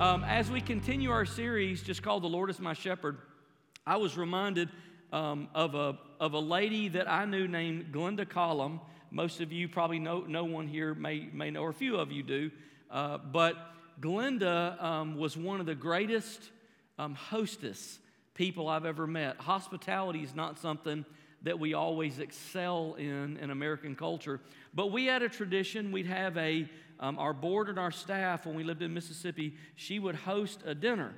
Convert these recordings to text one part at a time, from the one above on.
Um, as we continue our series, just called The Lord is My Shepherd, I was reminded um, of, a, of a lady that I knew named Glenda Collum. Most of you probably know, no one here may, may know, or a few of you do. Uh, but Glenda um, was one of the greatest um, hostess people I've ever met. Hospitality is not something that we always excel in in American culture. But we had a tradition, we'd have a, um, our board and our staff, when we lived in Mississippi, she would host a dinner,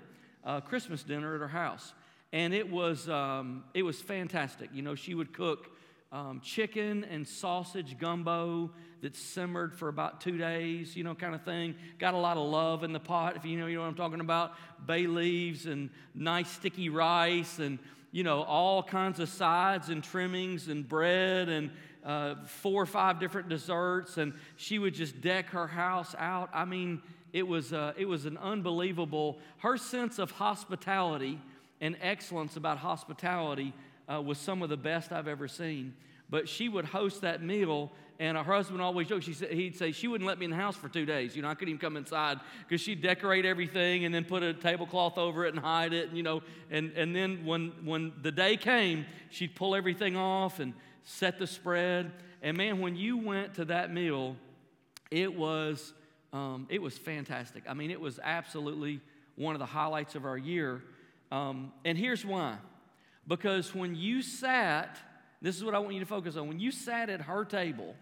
a Christmas dinner at her house. And it was, um, it was fantastic. You know, she would cook um, chicken and sausage gumbo that simmered for about two days, you know, kind of thing. Got a lot of love in the pot, if you know, you know what I'm talking about. Bay leaves and nice sticky rice and you know, all kinds of sides and trimmings and bread and uh, four or five different desserts. And she would just deck her house out. I mean, it was, uh, it was an unbelievable, her sense of hospitality and excellence about hospitality uh, was some of the best I've ever seen. But she would host that meal and her husband always joked. She said, he'd say, She wouldn't let me in the house for two days. You know, I couldn't even come inside because she'd decorate everything and then put a tablecloth over it and hide it. And, you know, and, and then when, when the day came, she'd pull everything off and set the spread. And man, when you went to that meal, it was, um, it was fantastic. I mean, it was absolutely one of the highlights of our year. Um, and here's why because when you sat, this is what I want you to focus on. When you sat at her table,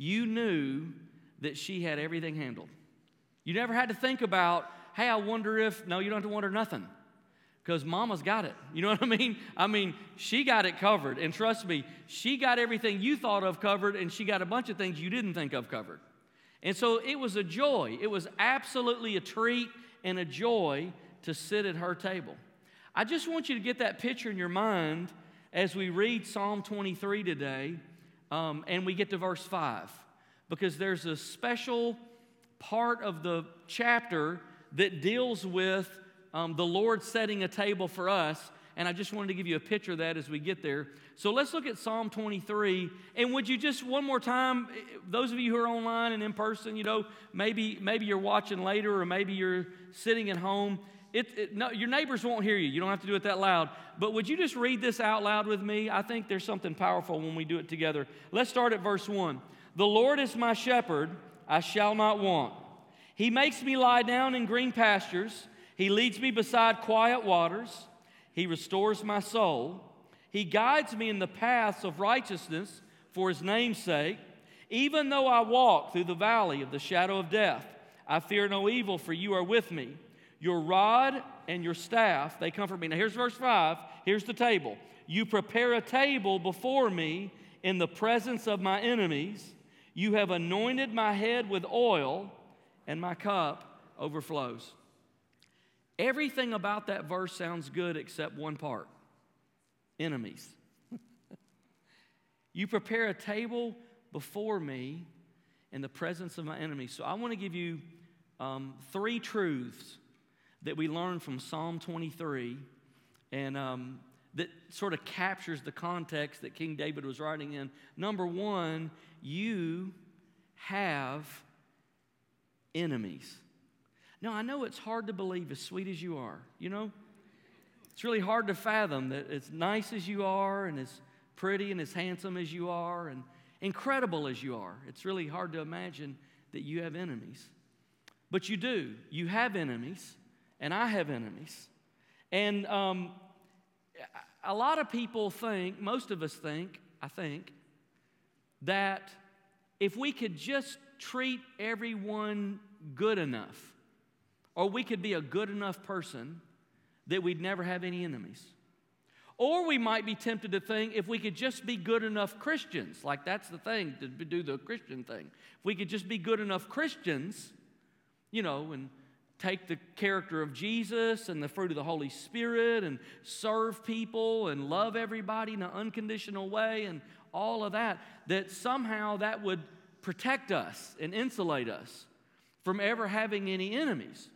you knew that she had everything handled. You never had to think about, hey, I wonder if, no, you don't have to wonder nothing because mama's got it. You know what I mean? I mean, she got it covered. And trust me, she got everything you thought of covered, and she got a bunch of things you didn't think of covered. And so it was a joy. It was absolutely a treat and a joy to sit at her table. I just want you to get that picture in your mind as we read Psalm 23 today um, and we get to verse 5 because there's a special part of the chapter that deals with um, the Lord setting a table for us. And I just wanted to give you a picture of that as we get there. So let's look at Psalm 23. And would you just one more time, those of you who are online and in person, you know, maybe maybe you're watching later or maybe you're sitting at home. It, it, no, your neighbors won't hear you. You don't have to do it that loud. But would you just read this out loud with me? I think there's something powerful when we do it together. Let's start at verse 1. The Lord is my shepherd, I shall not want. He makes me lie down in green pastures, He leads me beside quiet waters, He restores my soul. He guides me in the paths of righteousness for His name's sake. Even though I walk through the valley of the shadow of death, I fear no evil, for you are with me. Your rod and your staff, they comfort me. Now, here's verse 5. Here's the table. You prepare a table before me in the presence of my enemies. You have anointed my head with oil, and my cup overflows. Everything about that verse sounds good except one part enemies. you prepare a table before me in the presence of my enemies. So I want to give you um, three truths that we learn from Psalm 23 and um, that sort of captures the context that King David was writing in. Number one, you have enemies. Now, I know it's hard to believe, as sweet as you are, you know? It's really hard to fathom that as nice as you are, and as pretty and as handsome as you are, and incredible as you are, it's really hard to imagine that you have enemies. But you do. You have enemies and I have enemies. And um, a lot of people think, most of us think, I think, that if we could just treat everyone good enough, or we could be a good enough person, that we'd never have any enemies. Or we might be tempted to think if we could just be good enough Christians, like that's the thing, to do the Christian thing. If we could just be good enough Christians, you know, and take the character of Jesus and the fruit of the Holy Spirit and serve people and love everybody in an unconditional way and all of that, that somehow that would protect us and insulate us from ever having any enemies.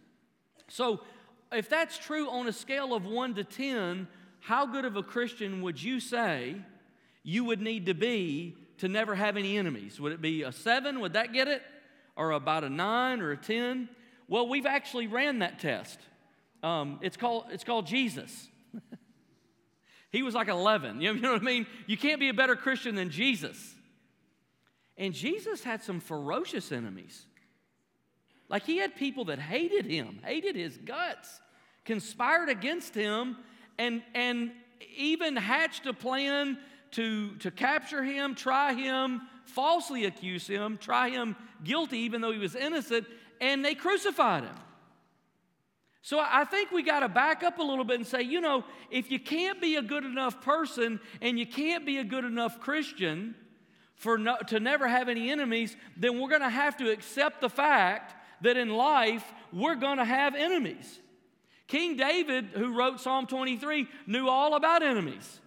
So, if that's true on a scale of 1 to 10, how good of a Christian would you say you would need to be to never have any enemies? Would it be a 7? Would that get it? Or about a 9 or a 10? Well, we've actually ran that test. Um, it's, called, it's called Jesus. he was like 11. You know, you know what I mean? You can't be a better Christian than Jesus. And Jesus had some ferocious enemies. Like he had people that hated him, hated his guts, conspired against him, and, and even hatched a plan to, to capture him, try him, falsely accuse him, try him guilty even though he was innocent, and they crucified him. So I think we got to back up a little bit and say, you know, if you can't be a good enough person and you can't be a good enough Christian for no, to never have any enemies, then we're going to have to accept the fact that in life we're going to have enemies. King David, who wrote Psalm 23, knew all about enemies.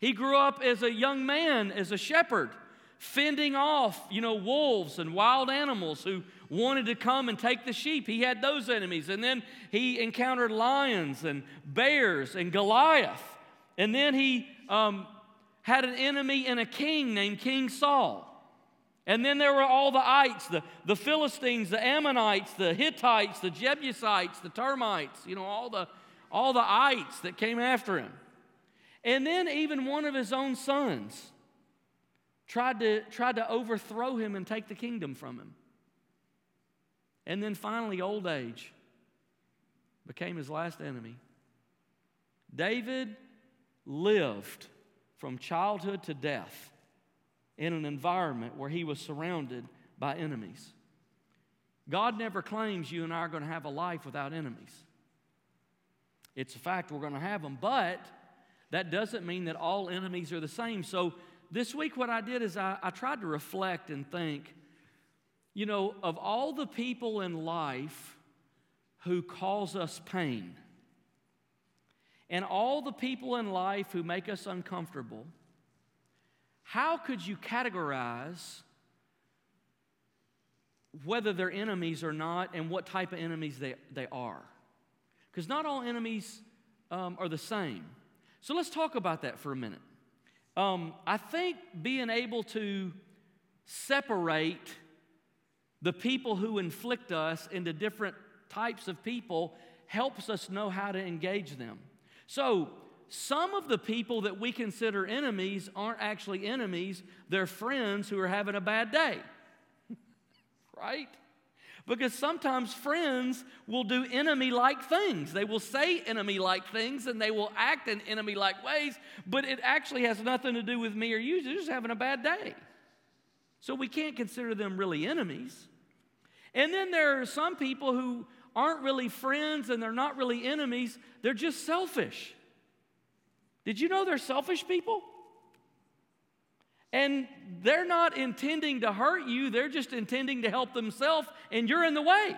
He grew up as a young man, as a shepherd, fending off, you know, wolves and wild animals who wanted to come and take the sheep. He had those enemies. And then he encountered lions and bears and Goliath. And then he um, had an enemy in a king named King Saul. And then there were all the ites, the, the Philistines, the Ammonites, the Hittites, the Jebusites, the termites, you know, all the, all the ites that came after him. And then even one of his own sons tried to, tried to overthrow him and take the kingdom from him. And then finally, old age became his last enemy. David lived from childhood to death in an environment where he was surrounded by enemies. God never claims you and I are going to have a life without enemies. It's a fact we're going to have them, but that doesn't mean that all enemies are the same. So this week, what I did is I, I tried to reflect and think you know, of all the people in life who cause us pain, and all the people in life who make us uncomfortable, how could you categorize whether they're enemies or not and what type of enemies they, they are? Because not all enemies um, are the same. So let's talk about that for a minute. Um, I think being able to separate the people who inflict us into different types of people helps us know how to engage them. So, some of the people that we consider enemies aren't actually enemies, they're friends who are having a bad day. right? Because sometimes friends will do enemy like things. They will say enemy like things and they will act in enemy like ways, but it actually has nothing to do with me or you. They're just having a bad day. So we can't consider them really enemies. And then there are some people who aren't really friends and they're not really enemies, they're just selfish. Did you know they're selfish people? And they're not intending to hurt you, they're just intending to help themselves, and you're in the way.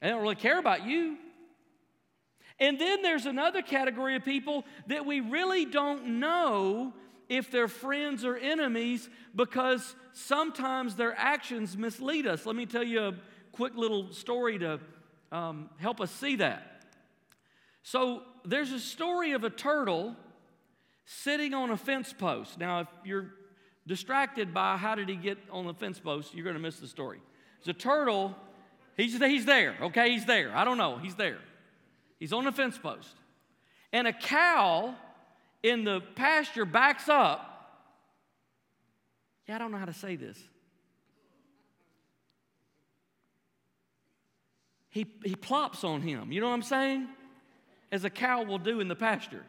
They don't really care about you. And then there's another category of people that we really don't know if they're friends or enemies because sometimes their actions mislead us. Let me tell you a quick little story to um, help us see that. So, there's a story of a turtle sitting on a fence post. Now, if you're distracted by how did he get on the fence post, you're going to miss the story. There's a turtle, he's, he's there, okay? He's there. I don't know, he's there. He's on the fence post. And a cow in the pasture backs up. Yeah, I don't know how to say this. He, he plops on him. You know what I'm saying? As a cow will do in the pasture.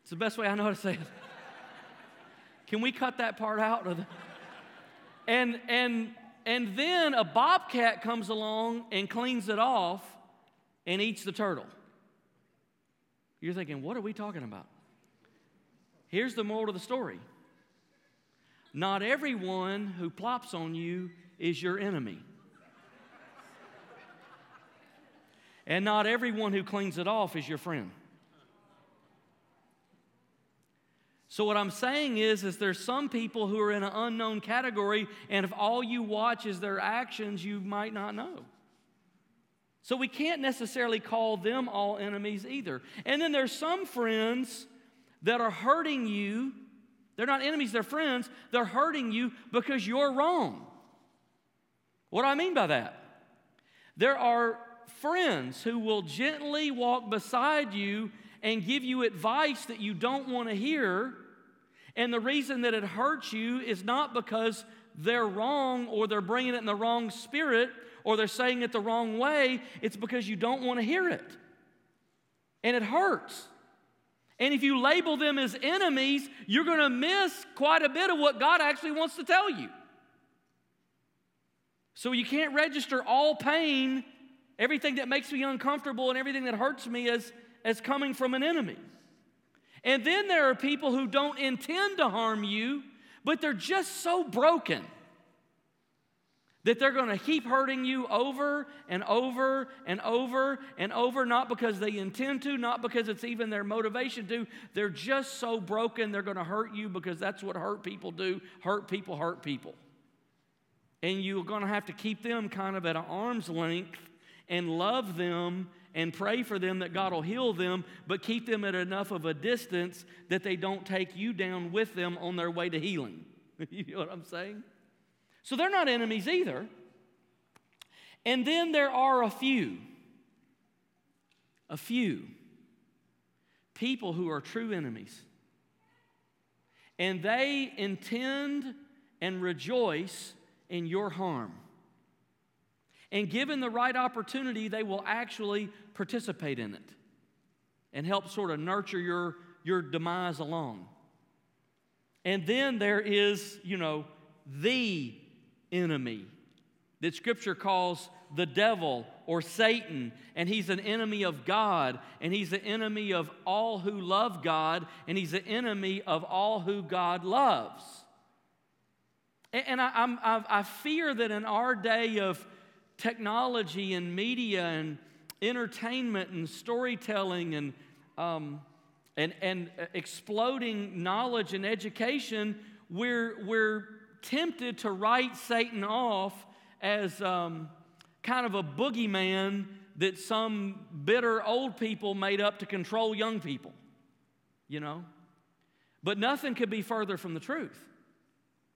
It's the best way I know how to say it. Can we cut that part out? the And, and, and then a bobcat comes along and cleans it off and eats the turtle. You're thinking, what are we talking about? Here's the moral of the story Not everyone who plops on you is your enemy. and not everyone who cleans it off is your friend. So what I'm saying is is there's some people who are in an unknown category and if all you watch is their actions you might not know. So we can't necessarily call them all enemies either. And then there's some friends that are hurting you. They're not enemies, they're friends. They're hurting you because you're wrong. What do I mean by that? There are friends who will gently walk beside you and give you advice that you don't want to hear. And the reason that it hurts you is not because they're wrong or they're bringing it in the wrong spirit or they're saying it the wrong way, it's because you don't want to hear it. And it hurts. And if you label them as enemies, you're going to miss quite a bit of what God actually wants to tell you. So you can't register all pain, everything that makes me uncomfortable, and everything that hurts me as, as coming from an enemy. And then there are people who don't intend to harm you, but they're just so broken that they're going to keep hurting you over and over and over and over, not because they intend to, not because it's even their motivation to. They're just so broken, they're going to hurt you because that's what hurt people do. Hurt people hurt people. And you're going to have to keep them kind of at an arm's length and love them and pray for them that God will heal them, but keep them at enough of a distance that they don't take you down with them on their way to healing. you know what I'm saying? So they're not enemies either. And then there are a few, a few people who are true enemies. And they intend and rejoice in your harm. And given the right opportunity, they will actually participate in it and help sort of nurture your, your demise along. And then there is, you know, the enemy that Scripture calls the devil or Satan, and he's an enemy of God, and he's an enemy of all who love God, and he's an enemy of all who God loves. And I, I, I fear that in our day of technology and media and entertainment and storytelling and, um, and, and exploding knowledge and education, we're, we're tempted to write Satan off as um, kind of a boogeyman that some bitter old people made up to control young people, you know? But nothing could be further from the truth.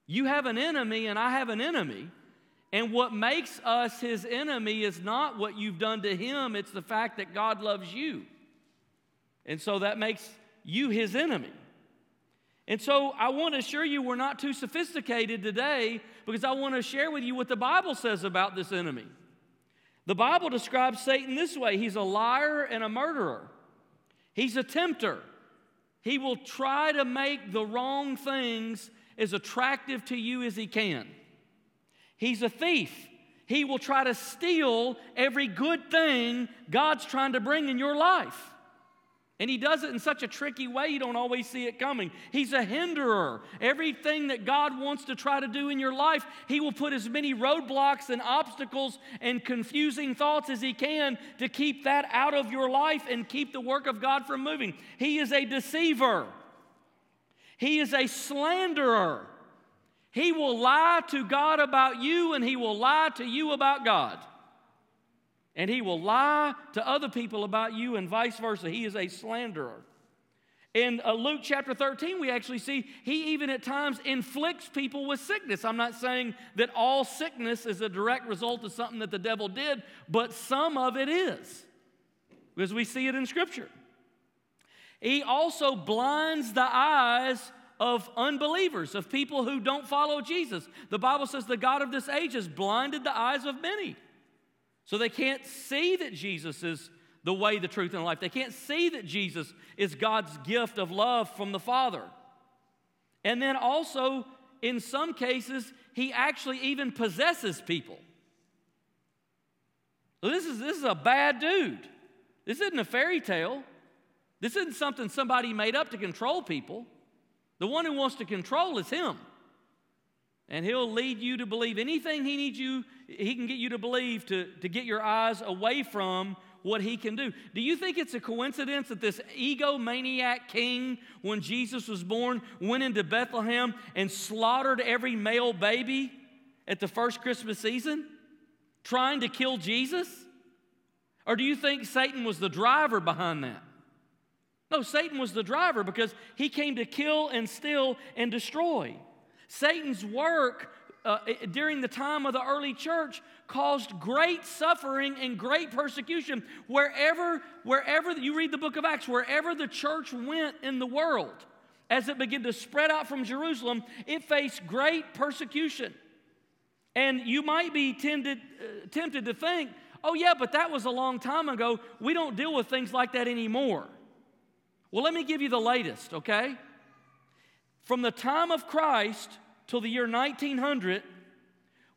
You have an enemy, and I have an enemy. And what makes us his enemy is not what you've done to him, it's the fact that God loves you. And so that makes you his enemy. And so I want to assure you we're not too sophisticated today because I want to share with you what the Bible says about this enemy. The Bible describes Satan this way he's a liar and a murderer, he's a tempter. He will try to make the wrong things as attractive to you as he can. He's a thief. He will try to steal every good thing God's trying to bring in your life. And he does it in such a tricky way, you don't always see it coming. He's a hinderer. Everything that God wants to try to do in your life, he will put as many roadblocks and obstacles and confusing thoughts as he can to keep that out of your life and keep the work of God from moving. He is a deceiver, he is a slanderer. He will lie to God about you, and he will lie to you about God. And he will lie to other people about you and vice versa. He is a slanderer. In uh, Luke chapter 13, we actually see he even at times inflicts people with sickness. I'm not saying that all sickness is a direct result of something that the devil did, but some of it is, because we see it in Scripture. He also blinds the eyes of unbelievers, of people who don't follow Jesus. The Bible says the God of this age has blinded the eyes of many. So they can't see that Jesus is the way, the truth, and the life. They can't see that Jesus is God's gift of love from the Father. And then also, in some cases, he actually even possesses people. This is, this is a bad dude. This isn't a fairy tale. This isn't something somebody made up to control people. The one who wants to control is him. And he'll lead you to believe anything he needs you, he can get you to believe to, to get your eyes away from what he can do. Do you think it's a coincidence that this egomaniac king, when Jesus was born, went into Bethlehem and slaughtered every male baby at the first Christmas season, trying to kill Jesus? Or do you think Satan was the driver behind that? No, Satan was the driver because he came to kill and steal and destroy. Satan's work uh, during the time of the early church caused great suffering and great persecution. Wherever wherever you read the book of acts wherever the church went in the world as it began to spread out from jerusalem it faced great persecution. And you might be tended, uh, tempted to think oh yeah but that was a long time ago. We don't deal with things like that anymore. Well let me give you the latest okay from the time of christ till the year 1900,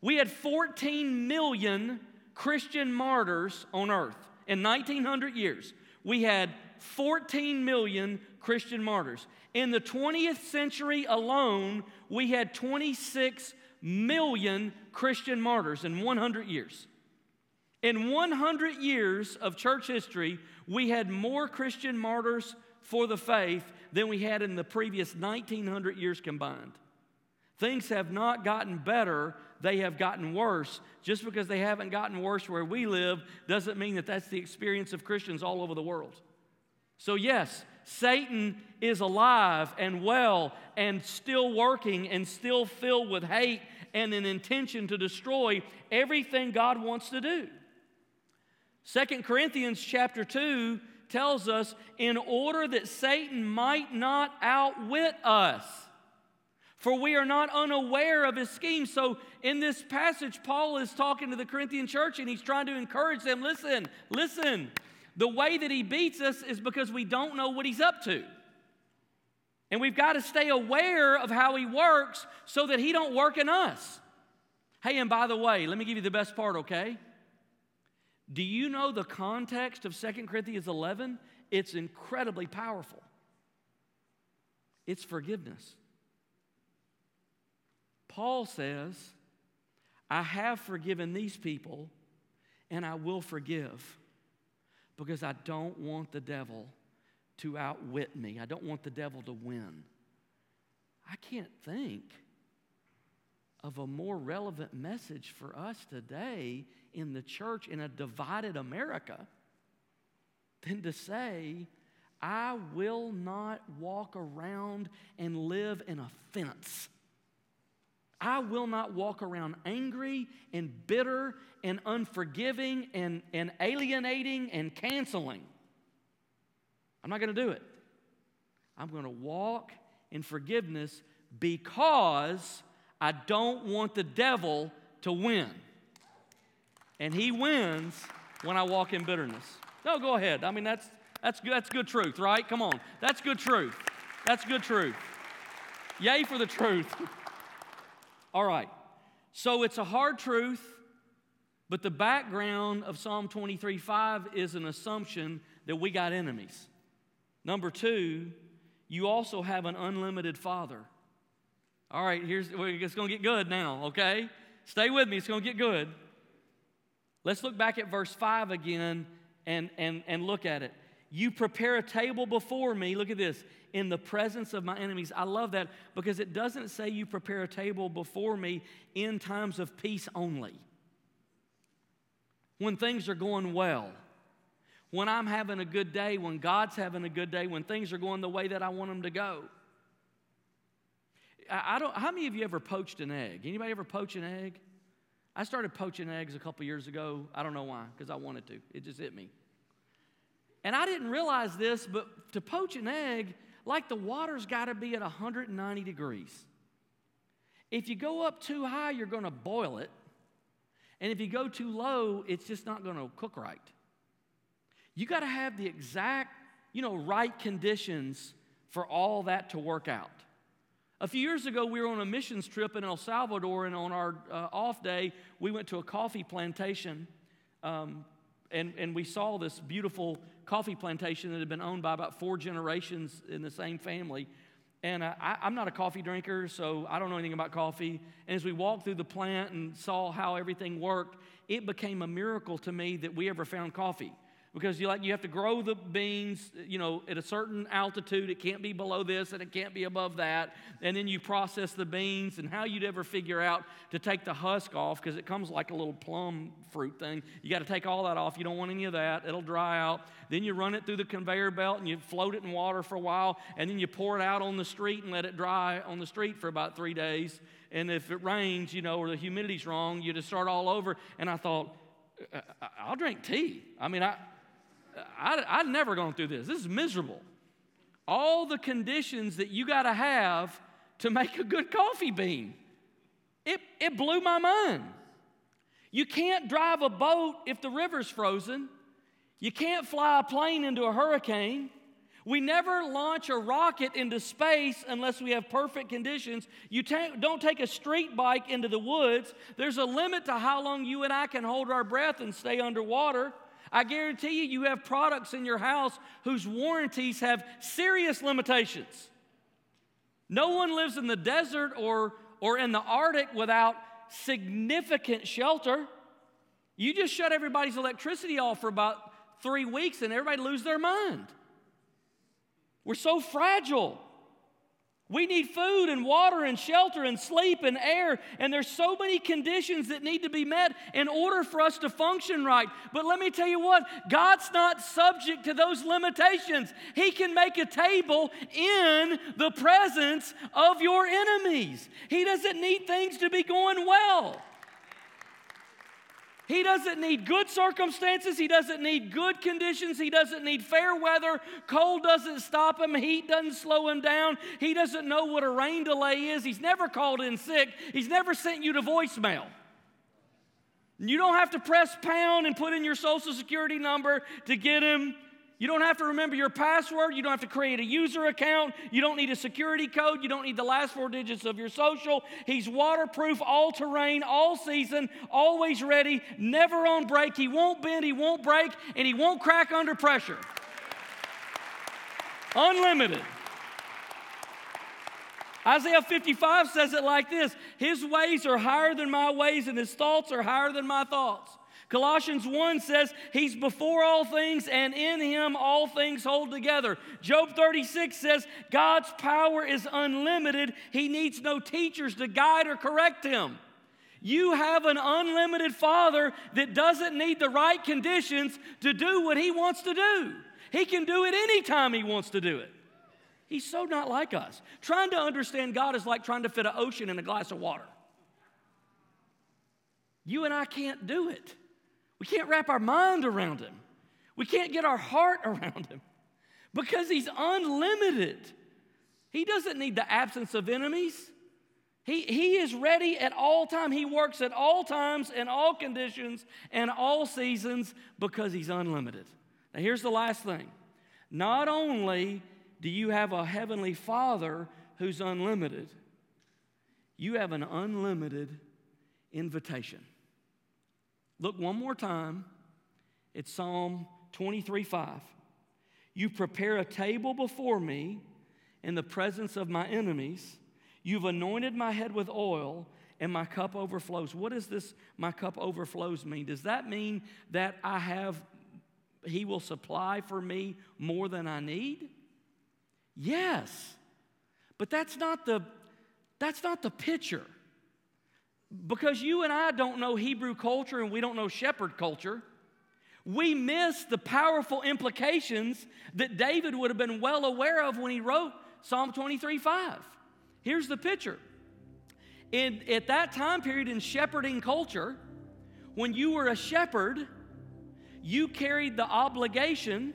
we had 14 million Christian martyrs on earth. In 1900 years, we had 14 million Christian martyrs. In the 20th century alone, we had 26 million Christian martyrs in 100 years. In 100 years of church history, we had more Christian martyrs for the faith than we had in the previous 1900 years combined. Things have not gotten better, they have gotten worse. Just because they haven't gotten worse where we live doesn't mean that that's the experience of Christians all over the world. So, yes, Satan is alive and well and still working and still filled with hate and an intention to destroy everything God wants to do. Second Corinthians chapter 2 tells us in order that Satan might not outwit us for we are not unaware of his schemes. So, in this passage, Paul is talking to the Corinthian church and he's trying to encourage them listen, listen. The way that he beats us is because we don't know what he's up to. And we've got to stay aware of how he works so that he don't work in us. Hey, and by the way, let me give you the best part, okay? Do you know the context of Second Corinthians 11? It's incredibly powerful. It's forgiveness. Paul says, I have forgiven these people and I will forgive because I don't want the devil to outwit me. I don't want the devil to win. I can't think of a more relevant message for us today in the church in a divided America than to say, I will not walk around and live in offense. I will not walk around angry and bitter and unforgiving and, and alienating and canceling. I'm not going to do it. I'm going to walk in forgiveness because I don't want the devil to win. And he wins when I walk in bitterness. No, go ahead. I mean, that's, that's, that's good truth, right? Come on. That's good truth. That's good truth. Yay for the truth. All right. So it's a hard truth, but the background of Psalm 23 5 is an assumption that we got enemies. Number two, you also have an unlimited father. All right, here's it's going to get good now, okay? Stay with me, it's going to get good. Let's look back at verse 5 again and, and, and look at it. You prepare a table before me, look at this, in the presence of my enemies. I love that because it doesn't say you prepare a table before me in times of peace only. When things are going well, when I'm having a good day, when God's having a good day, when things are going the way that I want them to go. I, don't, how many of you ever poached an egg? Anybody ever poach an egg? I started poaching eggs a couple years ago. I don't know why, because I wanted to. It just hit me. And I didn't realize this, but to poach an egg, like the water's got to be at 190 degrees. If you go up too high, you're going to boil it. And if you go too low, it's just not going to cook right. You got to have the exact, you know, right conditions for all that to work out. A few years ago, we were on a missions trip in El Salvador, and on our uh, off day, we went to a coffee plantation, um, and, and we saw this beautiful coffee plantation that had been owned by about four generations in the same family. And uh, I, I'm not a coffee drinker, so I don't know anything about coffee. And as we walked through the plant and saw how everything worked, it became a miracle to me that we ever found coffee. Because you like you have to grow the beans you know at a certain altitude. It can't be below this and it can't be above that. And then you process the beans and how you'd ever figure out to take the husk off because it comes like a little plum fruit thing. You got to take all that off. You don't want any of that. It'll dry out. Then you run it through the conveyor belt and you float it in water for a while and then you pour it out on the street and let it dry on the street for about three days. And if it rains you know or the humidity's wrong you just start all over. And i thought uh, I'll drink tea. I mean, I, I, I've never gone through this. This is miserable. All the conditions that you got to have to make a good coffee bean. It, it blew my mind. You can't drive a boat if the river's frozen. You can't fly a plane into a hurricane. We never launch a rocket into space unless we have perfect conditions. You ta- don't take a street bike into the woods. There's a limit to how long you and I can hold our breath and stay underwater. I guarantee you, you have products in your house whose warranties have serious limitations. No one lives in the desert or, or in the Arctic without significant shelter. You just shut everybody's electricity off for about three weeks and everybody lose their mind. We're so fragile. We need food and water and shelter and sleep and air, and there's so many conditions that need to be met in order for us to function right. But let me tell you what, God's not subject to those limitations. He can make a table in the presence of your enemies. He doesn't need things to be going well. He doesn't need good circumstances. He doesn't need good conditions. He doesn't need fair weather. Cold doesn't stop him. Heat doesn't slow him down. He doesn't know what a rain delay is. He's never called in sick. He's never sent you to voicemail. You don't have to press pound and put in your social security number to get him you don't have to remember your password. You don't have to create a user account. You don't need a security code. You don't need the last four digits of your social. He's waterproof, all terrain, all season, always ready, never on break. He won't bend, he won't break, and he won't crack under pressure. Unlimited. Isaiah 55 says it like this His ways are higher than my ways, and his thoughts are higher than my thoughts. Colossians 1 says he's before all things and in him all things hold together. Job 36 says God's power is unlimited. He needs no teachers to guide or correct him. You have an unlimited father that doesn't need the right conditions to do what he wants to do. He can do it anytime he wants to do it. He's so not like us. Trying to understand God is like trying to fit an ocean in a glass of water. You and I can't do it. We can't wrap our mind around him. We can't get our heart around him because he's unlimited. He doesn't need the absence of enemies. He, he is ready at all time. He works at all times and all conditions and all seasons because he's unlimited. Now here's the last thing. Not only do you have a heavenly Father who's unlimited, you have an unlimited invitation. Look one more time. It's Psalm 23 5. You prepare a table before me in the presence of my enemies. You've anointed my head with oil, and my cup overflows. What does this, my cup overflows, mean? Does that mean that I have, He will supply for me more than I need? Yes. But that's not the, that's not the picture. Because you and I don't know Hebrew culture and we don't know shepherd culture, we miss the powerful implications that David would have been well aware of when he wrote Psalm 23 5. Here's the picture. In, at that time period in shepherding culture, when you were a shepherd, you carried the obligation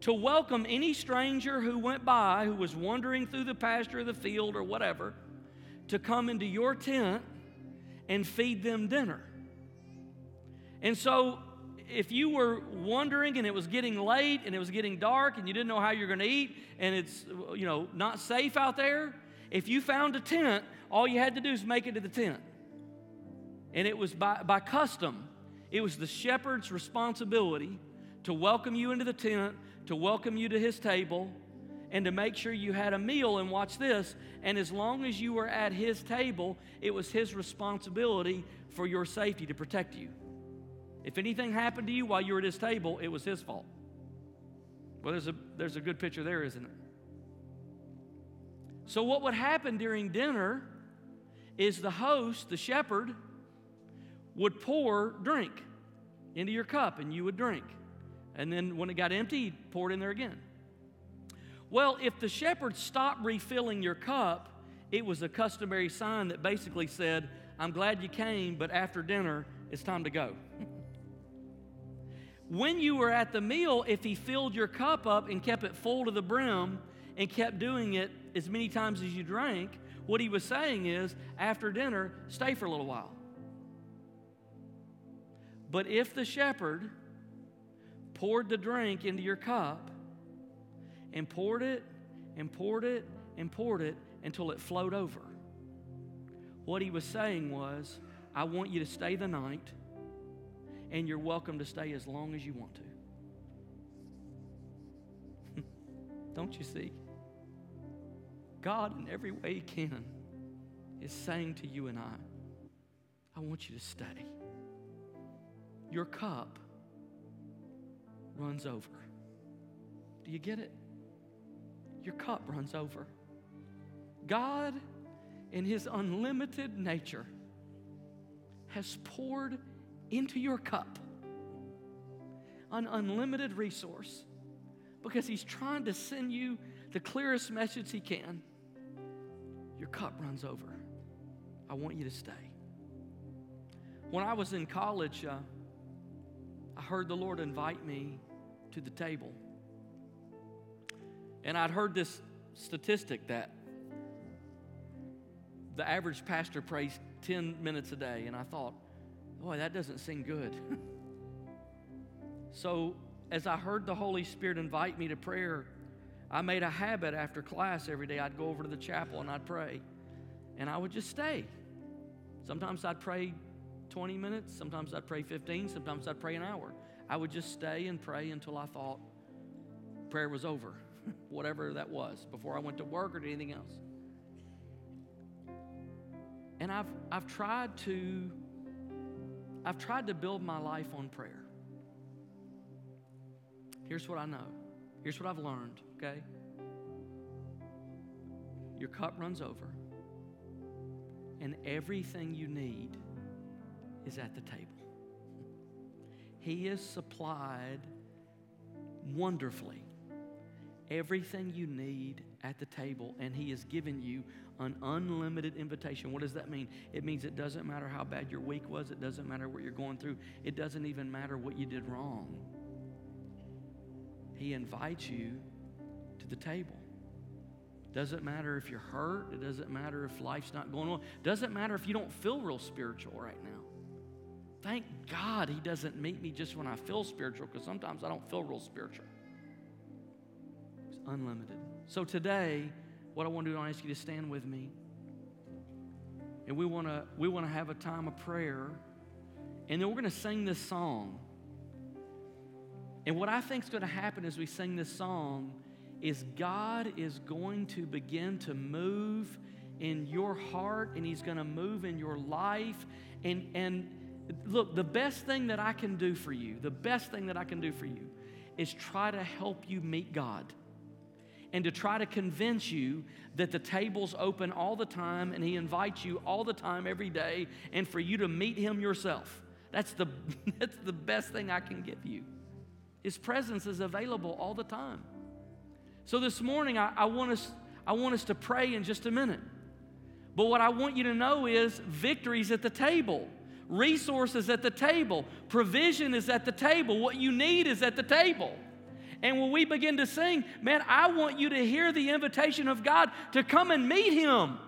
to welcome any stranger who went by, who was wandering through the pasture of the field or whatever, to come into your tent and feed them dinner. And so, if you were wondering and it was getting late and it was getting dark and you didn't know how you're going to eat and it's you know not safe out there, if you found a tent, all you had to do is make it to the tent. And it was by, by custom, it was the shepherd's responsibility to welcome you into the tent, to welcome you to his table, and to make sure you had a meal. And watch this. And as long as you were at his table, it was his responsibility for your safety to protect you. If anything happened to you while you were at his table, it was his fault. Well, there's a, there's a good picture there, isn't it? So, what would happen during dinner is the host, the shepherd, would pour drink into your cup and you would drink. And then when it got empty, he'd pour it in there again. Well, if the shepherd stopped refilling your cup, it was a customary sign that basically said, I'm glad you came, but after dinner, it's time to go. when you were at the meal, if he filled your cup up and kept it full to the brim and kept doing it as many times as you drank, what he was saying is, after dinner, stay for a little while. But if the shepherd poured the drink into your cup and poured it and poured it and poured it until it flowed over, what he was saying was, I want you to stay the night, and you're welcome to stay as long as you want to. Don't you see? God, in every way He can, is saying to you and I, I want you to stay. Your cup runs over. Do you get it? Your cup runs over. God, in His unlimited nature, has poured into your cup an unlimited resource because He's trying to send you the clearest message He can your cup runs over. I want you to stay. When I was in college, uh, I heard the Lord invite me to the table. And I'd heard this statistic that the average pastor prays 10 minutes a day. And I thought, boy, that doesn't seem good. so as I heard the Holy Spirit invite me to prayer, I made a habit after class every day. I'd go over to the chapel and I'd pray. And I would just stay. Sometimes I'd pray 20 minutes, sometimes I'd pray 15, sometimes I'd pray an hour. I would just stay and pray until I thought prayer was over, whatever that was, before I went to work or did anything else. And I've, I've tried to I've tried to build my life on prayer. Here's what I know. Here's what I've learned okay? Your cup runs over, and everything you need is at the table. He is supplied wonderfully everything you need at the table, and He has given you an unlimited invitation. What does that mean? It means it doesn't matter how bad your week was, it doesn't matter what you're going through, it doesn't even matter what you did wrong. He invites you to the table. Doesn't matter if you're hurt. It doesn't matter if life's not going on. Doesn't matter if you don't feel real spiritual right now. Thank God He doesn't meet me just when I feel spiritual because sometimes I don't feel real spiritual. Unlimited. So today, what I want to do, I ask you to stand with me. And we want to we want to have a time of prayer. And then we're going to sing this song. And what I think is going to happen as we sing this song is God is going to begin to move in your heart and He's going to move in your life. And, and look, the best thing that I can do for you, the best thing that I can do for you is try to help you meet God and to try to convince you that the table's open all the time and He invites you all the time, every day, and for you to meet Him yourself. That's the, that's the best thing I can give you. His presence is available all the time. So this morning, I, I, want us, I want us to pray in just a minute. But what I want you to know is victory's at the table. Resources at the table. Provision is at the table. What you need is at the table. And when we begin to sing, man, I want you to hear the invitation of God to come and meet Him.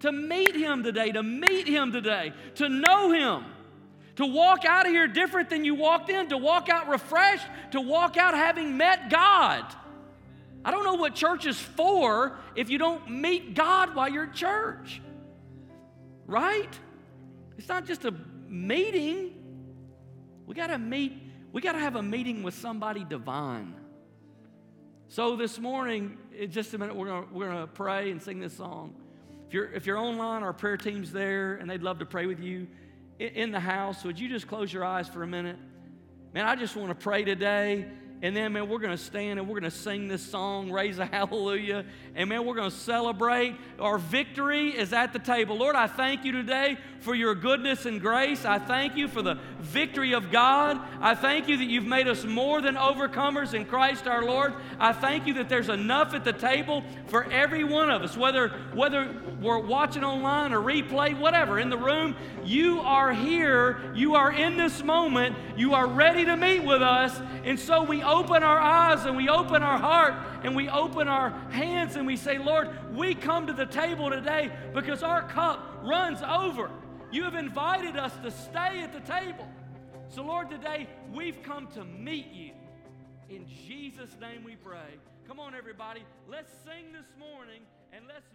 To meet Him today, to meet Him today, to know Him. To walk out of here different than you walked in, to walk out refreshed, to walk out having met God. I don't know what church is for if you don't meet God while you're at church. Right? It's not just a meeting. We got to meet, we got to have a meeting with somebody divine. So this morning, in just a minute, we're going we're gonna pray and sing this song. If you're, if you're online, our prayer team's there and they'd love to pray with you in the house. Would you just close your eyes for a minute? Man, I just want to pray today. And then, man, we're going to stand and we're going to sing this song, Raise a Hallelujah. And, man, we're going to celebrate. Our victory is at the table. Lord, I thank you today for your goodness and grace. I thank you for the victory of God. I thank you that you've made us more than overcomers in Christ our Lord. I thank you that there's enough at the table for every one of us, whether, whether we're watching online or replay, whatever, in the room. You are here. You are in this moment. You are ready to meet with us. And so we open our eyes and we open our heart and we open our hands and we say, Lord, we come to the table today because our cup runs over. You have invited us to stay at the table. So, Lord, today we've come to meet you. In Jesus' name we pray. Come on, everybody. Let's sing this morning and let's